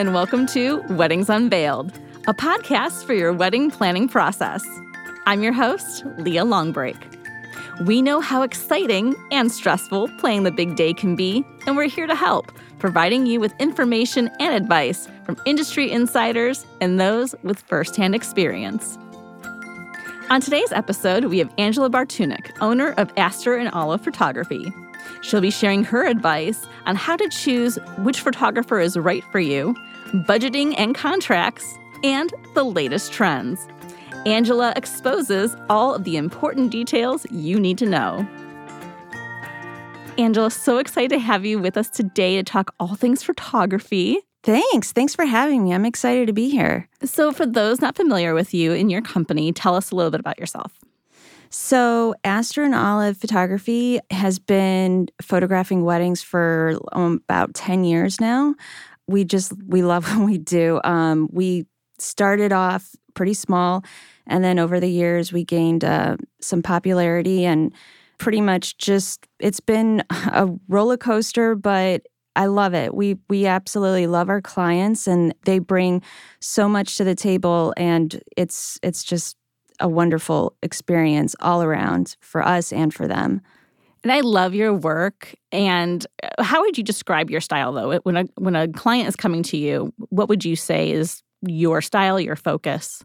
And welcome to Weddings Unveiled, a podcast for your wedding planning process. I'm your host, Leah Longbreak. We know how exciting and stressful playing the big day can be, and we're here to help, providing you with information and advice from industry insiders and those with firsthand experience. On today's episode, we have Angela Bartunek, owner of Aster and Olive Photography. She'll be sharing her advice on how to choose which photographer is right for you, budgeting and contracts, and the latest trends. Angela exposes all of the important details you need to know. Angela, so excited to have you with us today to talk all things photography. Thanks. Thanks for having me. I'm excited to be here. So, for those not familiar with you and your company, tell us a little bit about yourself. So, Aster and Olive Photography has been photographing weddings for um, about 10 years now. We just, we love what we do. Um, we started off pretty small, and then over the years, we gained uh, some popularity and pretty much just, it's been a roller coaster, but I love it. We we absolutely love our clients and they bring so much to the table and it's it's just a wonderful experience all around for us and for them. And I love your work. And uh, how would you describe your style though? When a when a client is coming to you, what would you say is your style, your focus?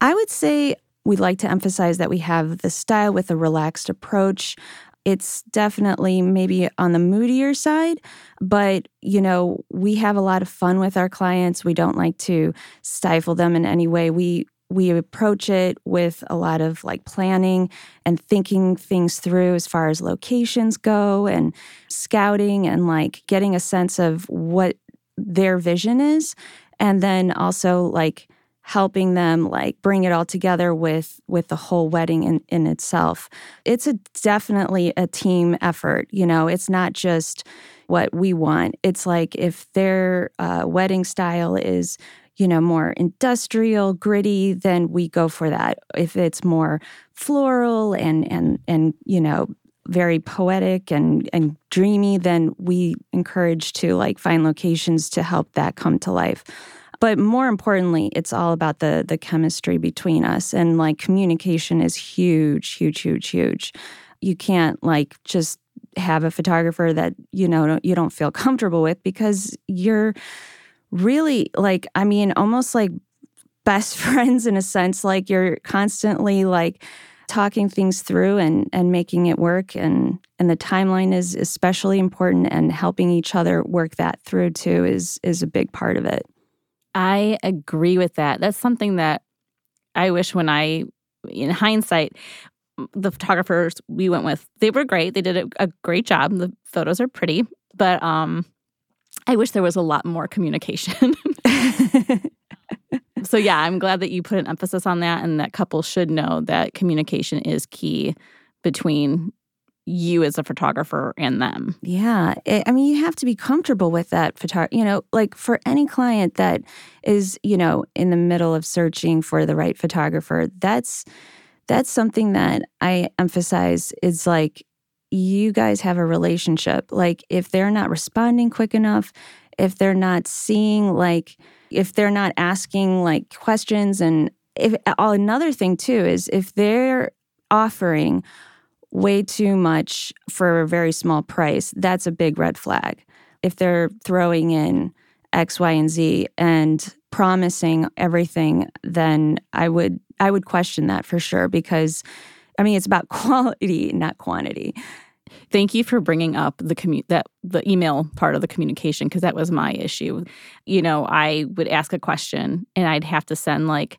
I would say we like to emphasize that we have the style with a relaxed approach. It's definitely maybe on the moodier side, but you know, we have a lot of fun with our clients. We don't like to stifle them in any way. We we approach it with a lot of like planning and thinking things through as far as locations go and scouting and like getting a sense of what their vision is. And then also like helping them like bring it all together with with the whole wedding in, in itself. It's a definitely a team effort you know? It's not just what we want. It's like if their uh, wedding style is you know, more industrial, gritty, then we go for that. If it's more floral and and and you know, very poetic and and dreamy, then we encourage to like find locations to help that come to life. But more importantly, it's all about the the chemistry between us and like communication is huge, huge, huge, huge. You can't like just have a photographer that you know you don't feel comfortable with because you're really like, I mean, almost like best friends in a sense. Like you're constantly like talking things through and and making it work and and the timeline is especially important and helping each other work that through too is is a big part of it. I agree with that. That's something that I wish when I in hindsight the photographers we went with they were great they did a, a great job the photos are pretty but um I wish there was a lot more communication. so yeah, I'm glad that you put an emphasis on that and that couples should know that communication is key between you as a photographer and them. Yeah. I mean, you have to be comfortable with that photography. You know, like for any client that is, you know, in the middle of searching for the right photographer, that's that's something that I emphasize is like you guys have a relationship. Like, if they're not responding quick enough, if they're not seeing, like, if they're not asking, like, questions, and if another thing too is if they're offering way too much for a very small price, that's a big red flag. If they're throwing in X, Y, and Z and promising everything, then I would I would question that for sure because I mean, it's about quality, not quantity. Thank you for bringing up the commu- that the email part of the communication because that was my issue. You know, I would ask a question and I'd have to send like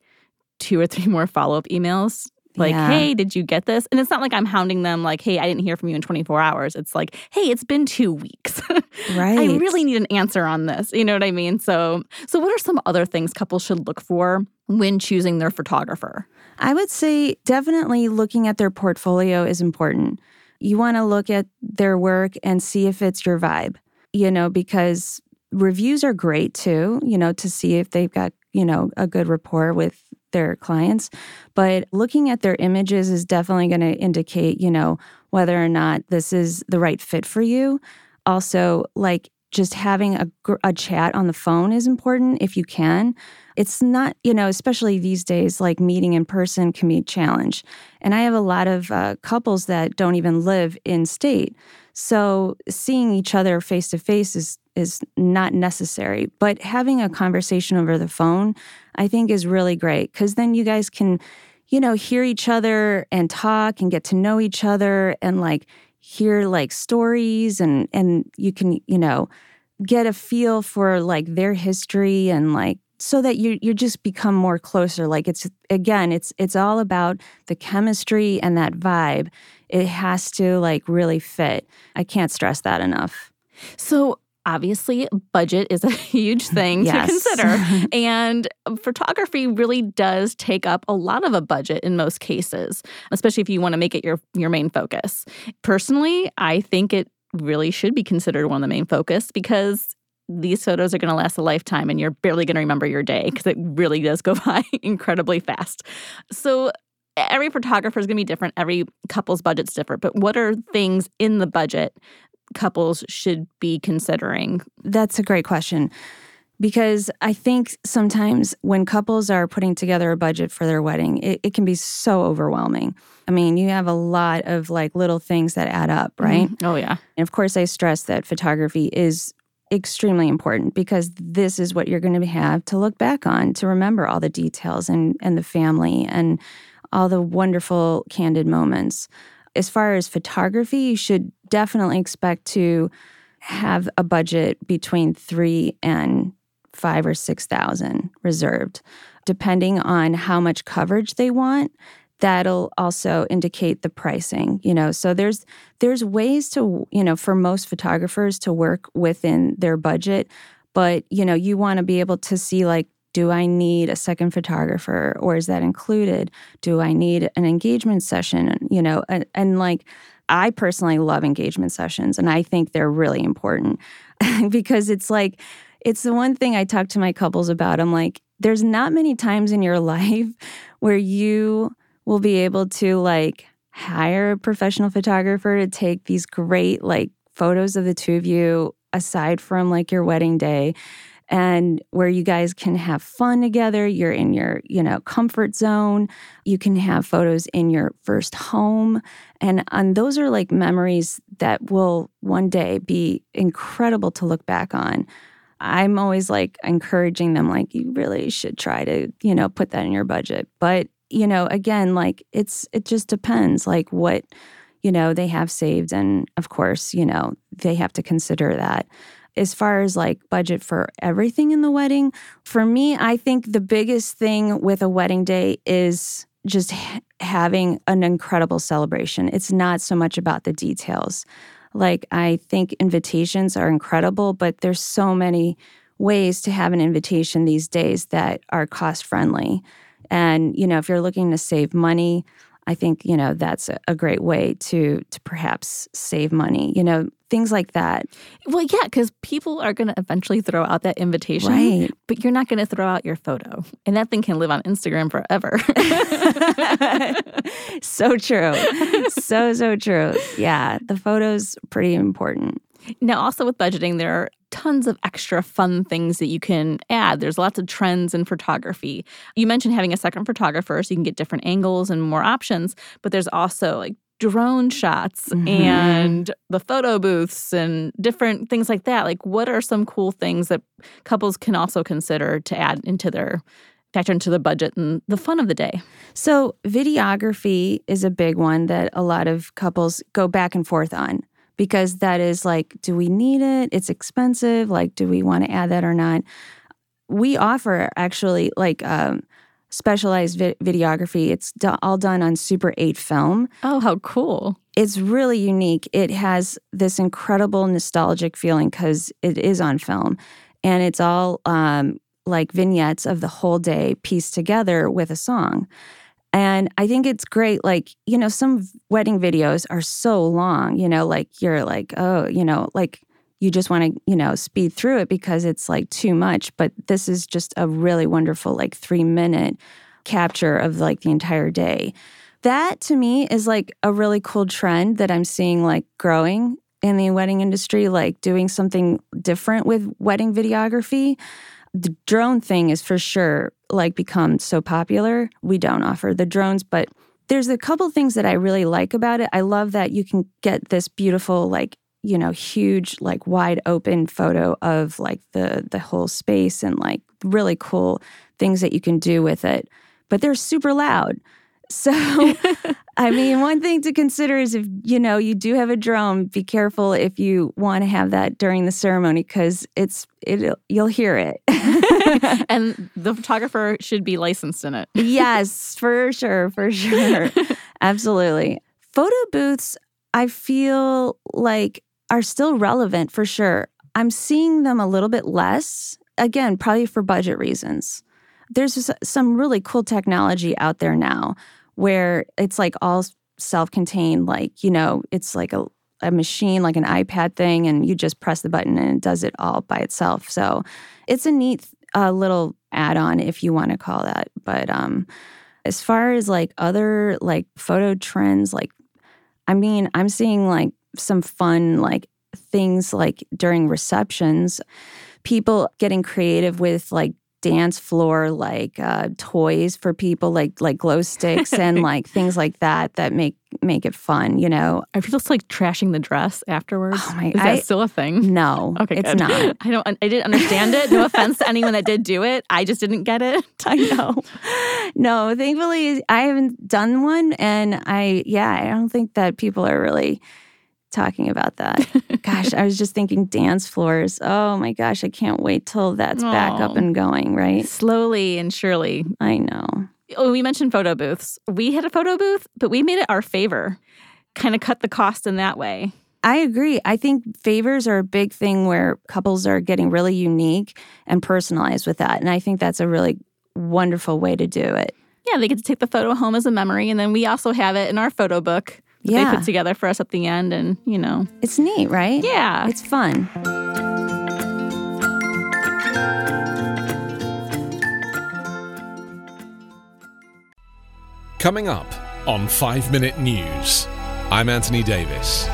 two or three more follow up emails like, yeah. hey, did you get this? And it's not like I'm hounding them, like, hey, I didn't hear from you in 24 hours. It's like, hey, it's been two weeks. right. I really need an answer on this. You know what I mean? So, so what are some other things couples should look for when choosing their photographer? I would say definitely looking at their portfolio is important. You want to look at their work and see if it's your vibe, you know, because reviews are great too, you know, to see if they've got, you know, a good rapport with their clients. But looking at their images is definitely going to indicate, you know, whether or not this is the right fit for you. Also, like just having a, a chat on the phone is important if you can. It's not, you know, especially these days, like meeting in person can be a challenge. And I have a lot of uh, couples that don't even live in state. So seeing each other face to face is is not necessary. But having a conversation over the phone, I think is really great because then you guys can, you know, hear each other and talk and get to know each other and like hear like stories and and you can you know get a feel for like their history and like so that you you just become more closer. Like it's again it's it's all about the chemistry and that vibe. It has to like really fit. I can't stress that enough. So obviously budget is a huge thing yes. to consider. And um, photography really does take up a lot of a budget in most cases especially if you want to make it your your main focus. Personally i think it really should be considered one of the main focus because these photos are going to last a lifetime and you're barely going to remember your day because it really does go by incredibly fast. So every photographer is going to be different. Every couple's budget's different but what are things in the budget couples should be considering? That's a great question. Because I think sometimes when couples are putting together a budget for their wedding, it, it can be so overwhelming. I mean, you have a lot of like little things that add up, mm-hmm. right? Mm-hmm. Oh, yeah. And of course, I stress that photography is extremely important because this is what you're going to have to look back on to remember all the details and and the family and all the wonderful candid moments as far as photography, you should definitely expect to have a budget between three and five or six thousand reserved, depending on how much coverage they want. That'll also indicate the pricing, you know. So there's there's ways to, you know, for most photographers to work within their budget, but you know, you want to be able to see like do I need a second photographer or is that included? Do I need an engagement session? You know, and, and like I personally love engagement sessions and I think they're really important because it's like, it's the one thing I talk to my couples about. I'm like, there's not many times in your life where you will be able to like hire a professional photographer to take these great like photos of the two of you aside from like your wedding day and where you guys can have fun together. You're in your, you know, comfort zone. You can have photos in your first home. And, and those are like memories that will one day be incredible to look back on. I'm always like encouraging them, like, you really should try to, you know, put that in your budget. But, you know, again, like it's, it just depends, like what, you know, they have saved. And of course, you know, they have to consider that as far as like budget for everything in the wedding, for me, I think the biggest thing with a wedding day is just having an incredible celebration. It's not so much about the details. Like, I think invitations are incredible, but there's so many ways to have an invitation these days that are cost friendly. And, you know, if you're looking to save money, I think you know that's a, great way to to perhaps save money. You know things like that. Well, yeah, because people are going to eventually throw out that invitation, right? But you're not going to throw out your photo, and that thing can live on Instagram forever. so true, so so true. Yeah, the photos pretty important. Now, also with budgeting, there are tons of extra fun things that you can add. There's lots of trends in photography. You mentioned having a second photographer so you can get different angles and more options, but there's also like drone shots mm-hmm. and the photo booths and different things like that. Like, what are some cool things that couples can also consider to add into their factor into the budget and the fun of the day? So, videography is a big one that a lot of couples go back and forth on because that is like, do we need it? It's expensive. Like, do we want to add that or not? We offer actually like um, specialized vi- videography. It's do- all done on Super 8 film. Oh, how cool. It's really unique. It has this incredible nostalgic feeling because it is on film. And it's all um, like vignettes of the whole day pieced together with a song. And I think it's great. Like, you know, some wedding videos are so long, you know, like you're like, oh, you know, like you just want to, you know, speed through it because it's like too much. But this is just a really wonderful, like three minute capture of like the entire day. That to me is like a really cool trend that I'm seeing like growing in the wedding industry, like doing something different with wedding videography. The drone thing is for sure like become so popular. We don't offer the drones, but there's a couple things that I really like about it. I love that you can get this beautiful like you know huge like wide open photo of like the the whole space and like really cool things that you can do with it but they're super loud so, I mean, one thing to consider is if you know you do have a drone, be careful if you want to have that during the ceremony because it's it you'll hear it. and the photographer should be licensed in it. yes, for sure, for sure, absolutely. Photo booths, I feel like are still relevant for sure. I'm seeing them a little bit less. Again, probably for budget reasons there's some really cool technology out there now where it's like all self-contained like you know it's like a, a machine like an ipad thing and you just press the button and it does it all by itself so it's a neat uh, little add-on if you want to call that but um as far as like other like photo trends like i mean i'm seeing like some fun like things like during receptions people getting creative with like dance floor like uh, toys for people like like glow sticks and like things like that that make make it fun you know? Are people like trashing the dress afterwards? Oh my is that I, still a thing? No okay it's good. not. I don't i didn't understand it. No offense to anyone that did do it. I just didn't get it. I know. No thankfully i haven't done one and i yeah i don't think that people are really talking about that. gosh, I was just thinking dance floors. Oh my gosh, I can't wait till that's Aww. back up and going, right? Slowly and surely. I know. Oh, we mentioned photo booths. We had a photo booth, but we made it our favor, kind of cut the cost in that way. I agree. I think favors are a big thing where couples are getting really unique and personalized with that. And I think that's a really wonderful way to do it. Yeah, they get to take the photo home as a memory. And then we also have it in our photo book yeah. they put together for us at the end. And, you know, it's neat, right? Yeah. It's fun. Coming up on 5 Minute News, I'm Anthony Davis.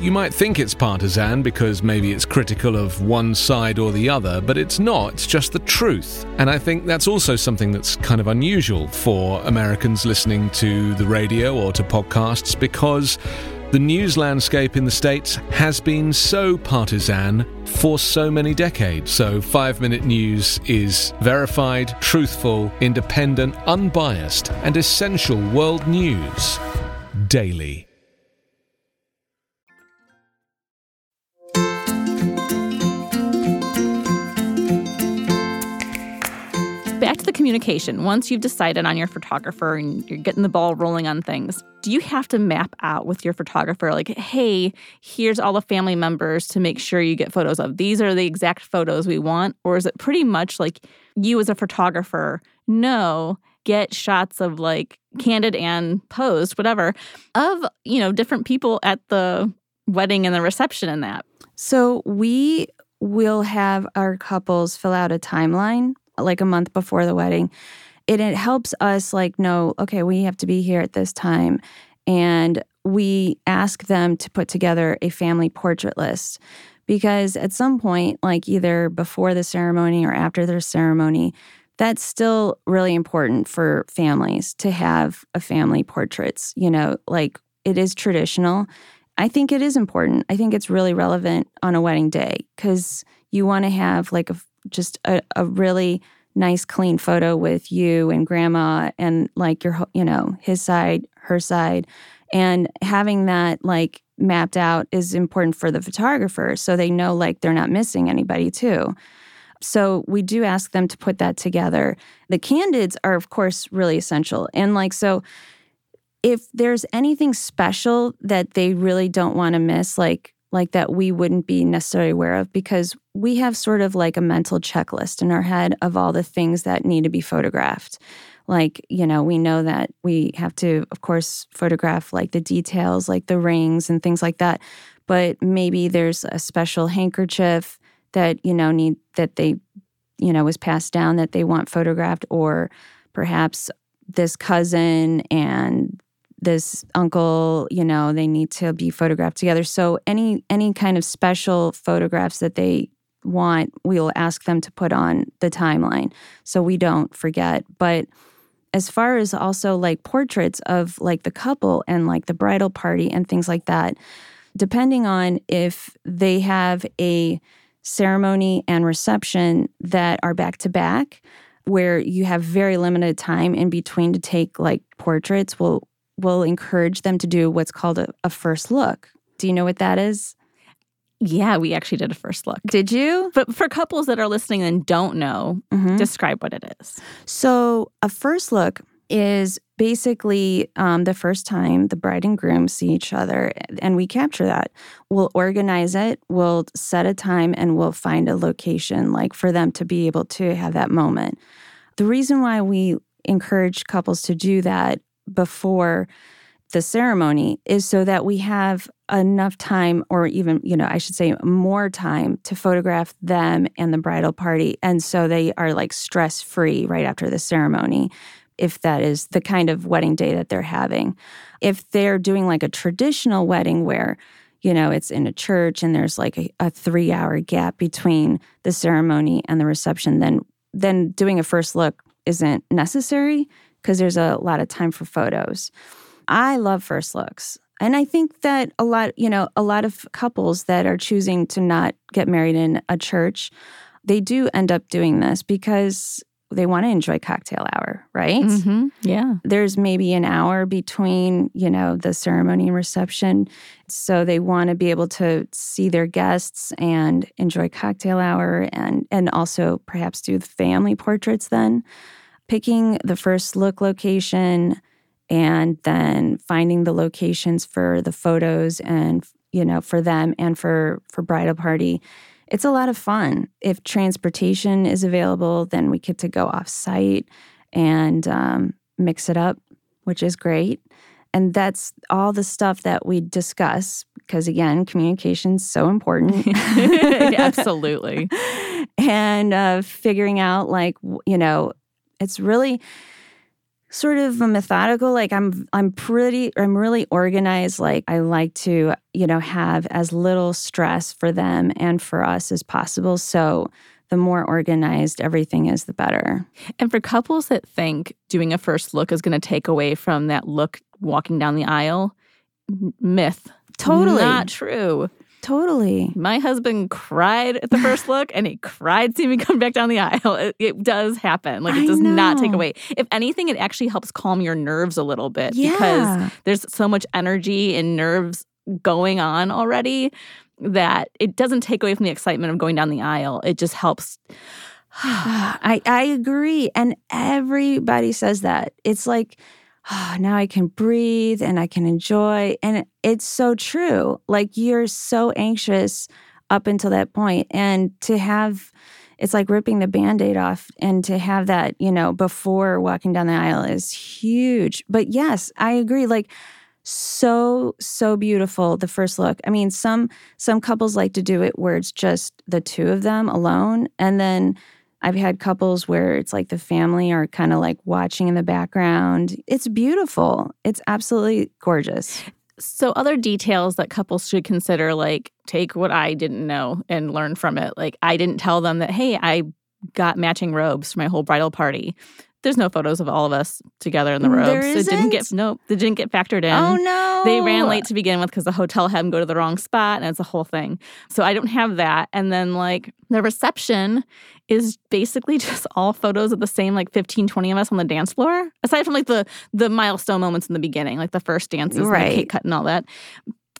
You might think it's partisan because maybe it's critical of one side or the other, but it's not, it's just the truth. And I think that's also something that's kind of unusual for Americans listening to the radio or to podcasts because the news landscape in the States has been so partisan for so many decades. So, five minute news is verified, truthful, independent, unbiased, and essential world news daily. Communication. Once you've decided on your photographer and you're getting the ball rolling on things, do you have to map out with your photographer, like, hey, here's all the family members to make sure you get photos of? These are the exact photos we want? Or is it pretty much like you as a photographer know, get shots of like candid and posed, whatever, of, you know, different people at the wedding and the reception and that? So we will have our couples fill out a timeline like a month before the wedding. And it helps us like know, okay, we have to be here at this time. And we ask them to put together a family portrait list because at some point, like either before the ceremony or after the ceremony, that's still really important for families to have a family portraits. You know, like it is traditional. I think it is important. I think it's really relevant on a wedding day because you want to have like a just a, a really nice clean photo with you and grandma and like your you know his side her side. And having that like mapped out is important for the photographer so they know like they're not missing anybody too. So we do ask them to put that together. The candids are of course really essential. And like so if there's anything special that they really don't want to miss like like that we wouldn't be necessarily aware of because we have sort of like a mental checklist in our head of all the things that need to be photographed. Like, you know, we know that we have to, of course, photograph like the details, like the rings and things like that. But maybe there's a special handkerchief that, you know, need that they, you know, was passed down that they want photographed, or perhaps this cousin and this uncle, you know, they need to be photographed together. So any any kind of special photographs that they want, we will ask them to put on the timeline so we don't forget. But as far as also like portraits of like the couple and like the bridal party and things like that, depending on if they have a ceremony and reception that are back to back, where you have very limited time in between to take like portraits, we'll we'll encourage them to do what's called a, a first look. Do you know what that is? Yeah, we actually did a first look. Did you? But for couples that are listening and don't know, Mhm. describe what it is. So, a first look is basically um, the first time the bride and groom see each other, and we capture that. We'll organize it, we'll set a time, and we'll find a location like for them to be able to have that moment. The reason why we encourage couples to do that before the ceremony is so that we have enough time or even you know i should say more time to photograph them and the bridal party. And so they are like stress free right after the ceremony if that is the kind of wedding day that they're having. If they're doing like a traditional wedding where you know it's in a church and there's like a, a three hour gap between the ceremony and the reception then then doing a first look isn't necessary because there's a lot of time for photos I love first looks. And I think that a lot, you know, a lot of couples that are choosing to not get married in a church, they do end up doing this because they want to enjoy cocktail hour, right? Mm-hmm. Yeah. There's maybe an hour between, you know, the ceremony and reception. So they want to be able to see their guests and enjoy cocktail hour and and also perhaps do the family portraits then. Picking the first look location, and then finding the locations for the photos and you know for them and for for bridal party. It's a lot of fun. If transportation is available then we get to go off site and um, mix it up which is great. And that's all the stuff that we discuss because again communication's so important. Absolutely. and uh, figuring out like you know it's really sort of a methodical like i'm i'm pretty i'm really organized like i like to you know have as little stress for them and for us as possible so the more organized everything is the better And for couples that think doing a first look is going to take away from that look walking down the aisle, myth. Totally. Not true. Totally My husband cried at the first look and he cried seeing me come back down the aisle. It, it does happen. Like it does not take away. If anything, it actually helps calm your nerves a little bit yeah because there's so much energy and nerves going on already that it doesn't take away from the excitement of going down the aisle. It just helps. I, I agree. And everybody says that. It's like, oh, now I can breathe and I can enjoy. And it's so true. Like you're so anxious up until that point. And to have, it's like ripping the band aid off. And to have that, you know, before walking down the aisle is huge. But yes, I agree. Like, so so beautiful the first look i mean some some couples like to do it where it's just the two of them alone and then i've had couples where it's like the family are kind of like watching in the background it's beautiful it's absolutely gorgeous So, other details that couples should consider, like take what I didn't know and learn from it. Like, I didn't tell them that, hey, I got matching robes for my whole bridal party. There's no photos of all of us together in the mm, robes. There It didn't get isn't? it didn't get factored in. oh no They ran late to begin with because the hotel had them go to the wrong spot and it's a whole thing. So I don't have that. And then like the reception is basically just all photos of the same like 15, 20 of us on the dance floor. Aside from like the the milestone moments in the beginning, like the first dances, and the Right. cake cut and all that.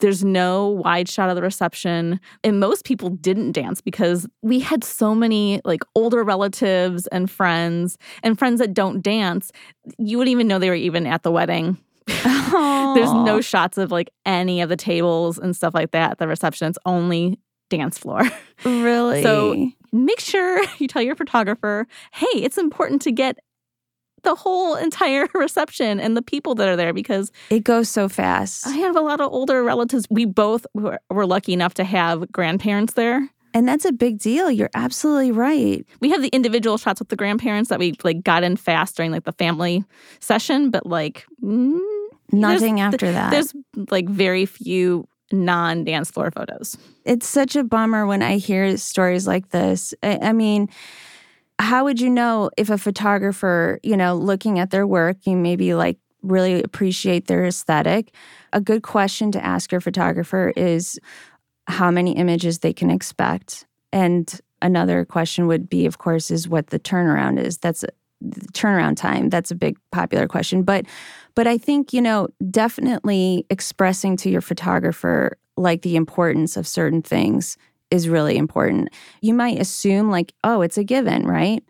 There's no wide shot of the reception. And most people didn't dance because we had so many like older relatives and friends and friends that don't dance. You wouldn't even know they were even at the wedding. There's no shots of like any of the tables and stuff like that at the reception. It's only dance floor. really So- Make sure you tell your photographer, hey, it's important to get the whole entire reception and the people that are there because it goes so fast I have a lot of older relatives. We both were, were lucky enough to have grandparents there. and that's a big deal you're absolutely right We have the individual shots with the grandparents that we like got in fast during like the family session, but like mm, Nothing after that. There's like very few non dance floor photos. It's such a bummer when I hear stories like this. I, I, mean, how would you know if a photographer, you know, looking at their work, you maybe like really appreciate their aesthetic? A good question to ask your photographer is how many images they can expect. And another question would be, of course, is what the turnaround is. That's turnaround time. That's a big popular question. But but I think, you know, definitely expressing to your photographer like the importance of certain things is really important. You might assume like, oh, it's a given, right?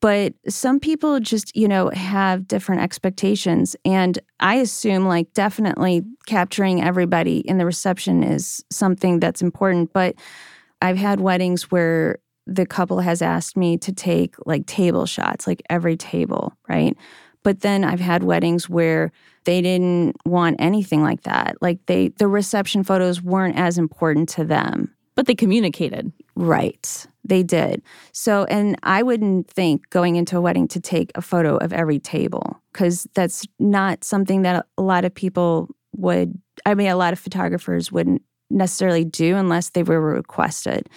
But some people just, you know, have different expectations. And I assume like definitely capturing everybody in the reception is something that's important. But I've had weddings where the couple has asked me to take like table shots, like every table, right? But then I've had weddings where they didn't want anything like that. Like they the reception photos weren't as important to them. But they communicated. Right. They did. So and I wouldn't think going into a wedding to take a photo of every table cuz that's not something that a lot of people would I mean a lot of photographers wouldn't necessarily do unless they were requested.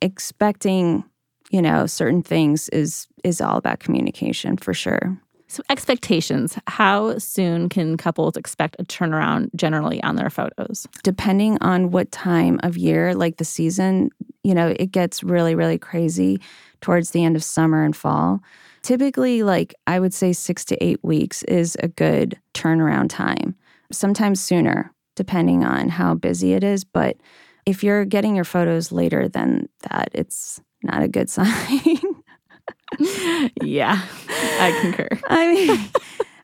Expecting, you know, certain things is is all about communication for sure. So, expectations. How soon can couples expect a turnaround generally on their photos? Depending on what time of year, like the season, you know, it gets really, really crazy towards the end of summer and fall. Typically, like I would say six to eight weeks is a good turnaround time, sometimes sooner, depending on how busy it is. But if you're getting your photos later than that, it's not a good sign yeah, I concur. I mean,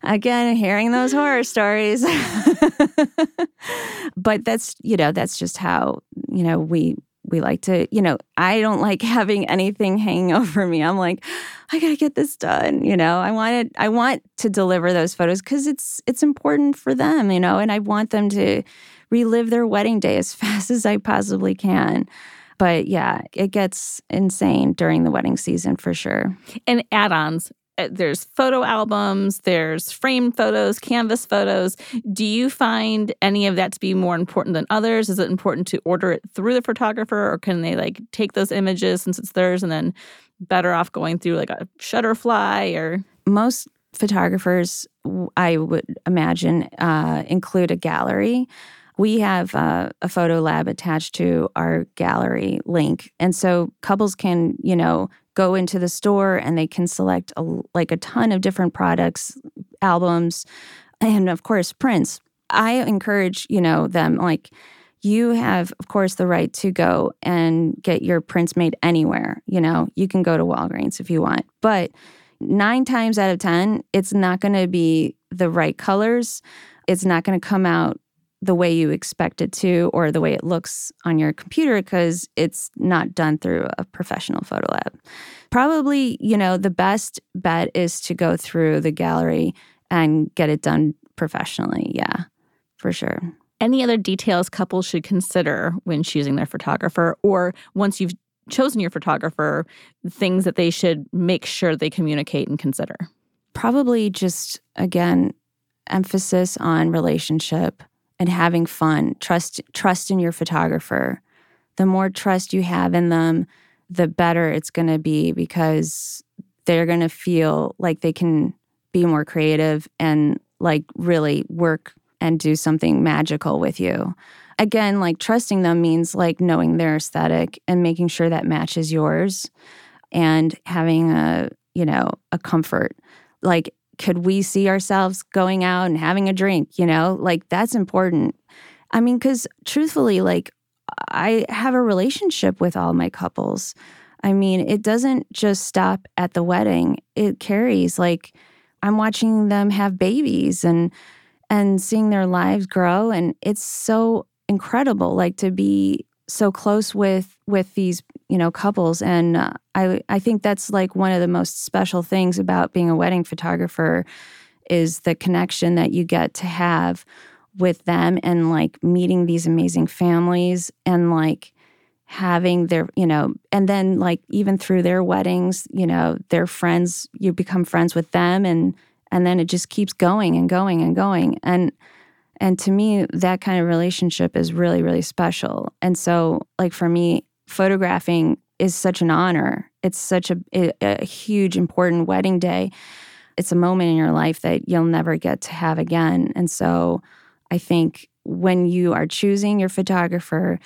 again, hearing those horror stories. but that's, you know, that's just how, you know, we we like to, you know, I don't like having anything hanging over me. I'm like, I got to get this done, you know. I want it I want to deliver those photos cuz it's it's important for them, you know, and I want them to relive their wedding day as fast as I possibly can. But yeah, it gets insane during the wedding season for sure. And add ons. Uh, there's photo albums, there's framed photos, canvas photos. Do you find any of that to be more important than others? Is it important to order it through the photographer or can they like take those images since it's theirs and then better off going through like a Shutterfly or most photographers I would imagine uh, include a gallery we have uh, a photo lab attached to our gallery link. And so couples can, you know, go into the store and they can select a, like a ton of different products, albums, and of course, prints. I encourage, you know, them like, you have, of course, the right to go and get your prints made anywhere. You know, you can go to Walgreens if you want. But nine times out of 10, it's not going to be the right colors. It's not going to come out the way you expect it to or the way it looks on your computer because it's not done through a professional photo lab. Probably, you know, the best bet is to go through the gallery and get it done professionally. Yeah, for sure. Any other details couples should consider when choosing their photographer or once you've chosen your photographer, things that they should make sure they communicate and consider? Probably just, again, emphasis on relationship and having fun. Trust trust in your photographer. The more trust you have in them, the better it's going to be because they're going to feel like they can be more creative and like really work and do something magical with you. Again, like trusting them means like knowing their aesthetic and making sure that matches yours and having a, you know, a comfort. Like could we see ourselves going out and having a drink? You know, like that's important. I mean, because truthfully, like I have a relationship with all my couples. I mean, it doesn't just stop at the wedding. It carries like I'm watching them have babies and and seeing their lives grow and it's so incredible like to be so close with with these you know couples. And uh, i i think that's like one of the most special things about being a wedding photographer is the connection that you get to have with them and like meeting these amazing families and like having their you know and then like even through their weddings you know their friends you become friends with them and and then it just keeps going and going and going. And and to me that kind of relationship is really really special. And so like for me photographing is such an honor it's such a, a, huge important wedding day it's a moment in your life that you'll never get to have again and so i think when you are choosing your photographer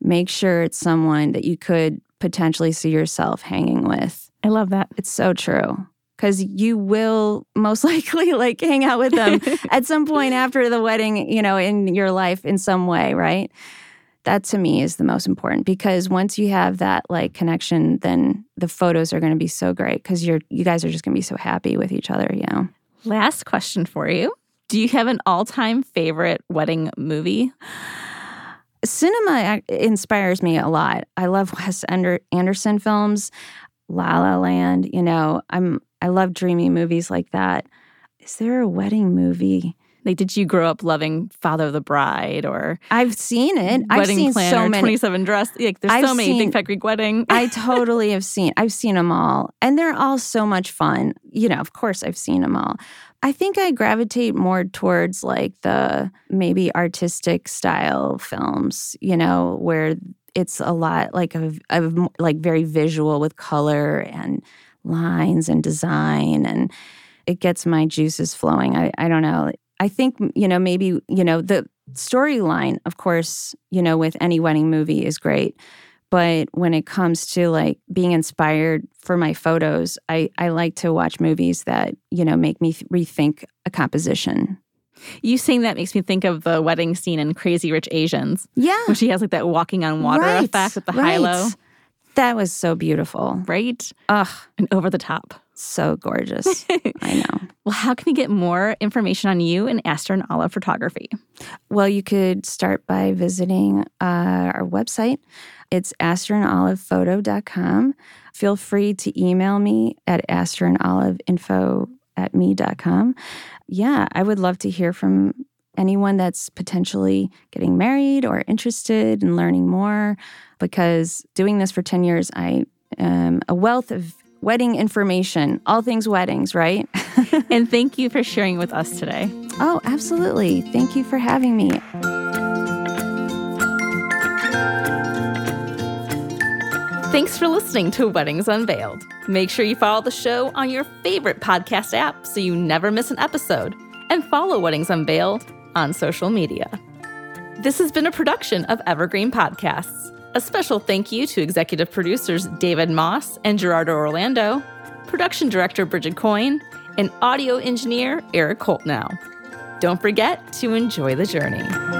make sure it's someone that you could potentially see yourself hanging with I love that. it's so true. Because you will most likely like hang out with them at some point after the wedding, you know, in your life in some way, right? That to me is the most important because once you have that like connection, then the photos are going to be so great because you're you guys are just going to be so happy with each other, you know. Last question for you. Do you have an all time favorite wedding movie? Cinema uh, inspires me a lot. I love Wes Ander- Anderson films, La La Land. You know, I'm I love dreamy movies like that. Is there a wedding movie? Like, did you grow up loving Father of the Bride or I've seen it. I've Wedding seen Planner, so many. 27 Dress? Like, there's I've so many seen- Big Fat Greek Wedding. I totally have seen. I've seen them all, and they're all so much fun. You know, of course, I've seen them all. I think I gravitate more towards like the maybe artistic style films. You know, where it's a lot like of, of like very visual with color and lines and design, and it gets my juices flowing. I, I don't know. I think you know maybe you know the storyline, of course, you know, with any wedding movie is great. But when it comes to like being inspired for my photos, I, I like to watch movies that, you know, make me th- rethink a composition. you saying that makes me think of the wedding scene in Crazy Rich Asians, Yeah. where she has like that walking on water right, effect with the right. high low, That was so beautiful. right? Ugh, And over the top. So gorgeous. I know. Well, how can we get more information on you and Aster and Olive Photography? Well, you could start by visiting uh, our website. It's asterandolivephoto.com. Feel free to email me at asterandoliveinfo at me.com. Yeah, I would love to hear from anyone that's potentially getting married or interested in learning more because doing this for 10 years, I am a wealth of wedding information, all things weddings, right? and thank you for sharing with us today. oh, absolutely. Thank you for having me. Thanks for listening to Weddings Unveiled. Make sure you follow the show on your favorite podcast app so you never miss an episode, and follow Weddings Unveiled on social media. This has been a production of Evergreen Podcasts. A special thank you to executive producers David Moss and Gerardo Orlando, production director Bridget Coyne, and audio engineer Eric Holtnow. Don't forget to enjoy the journey.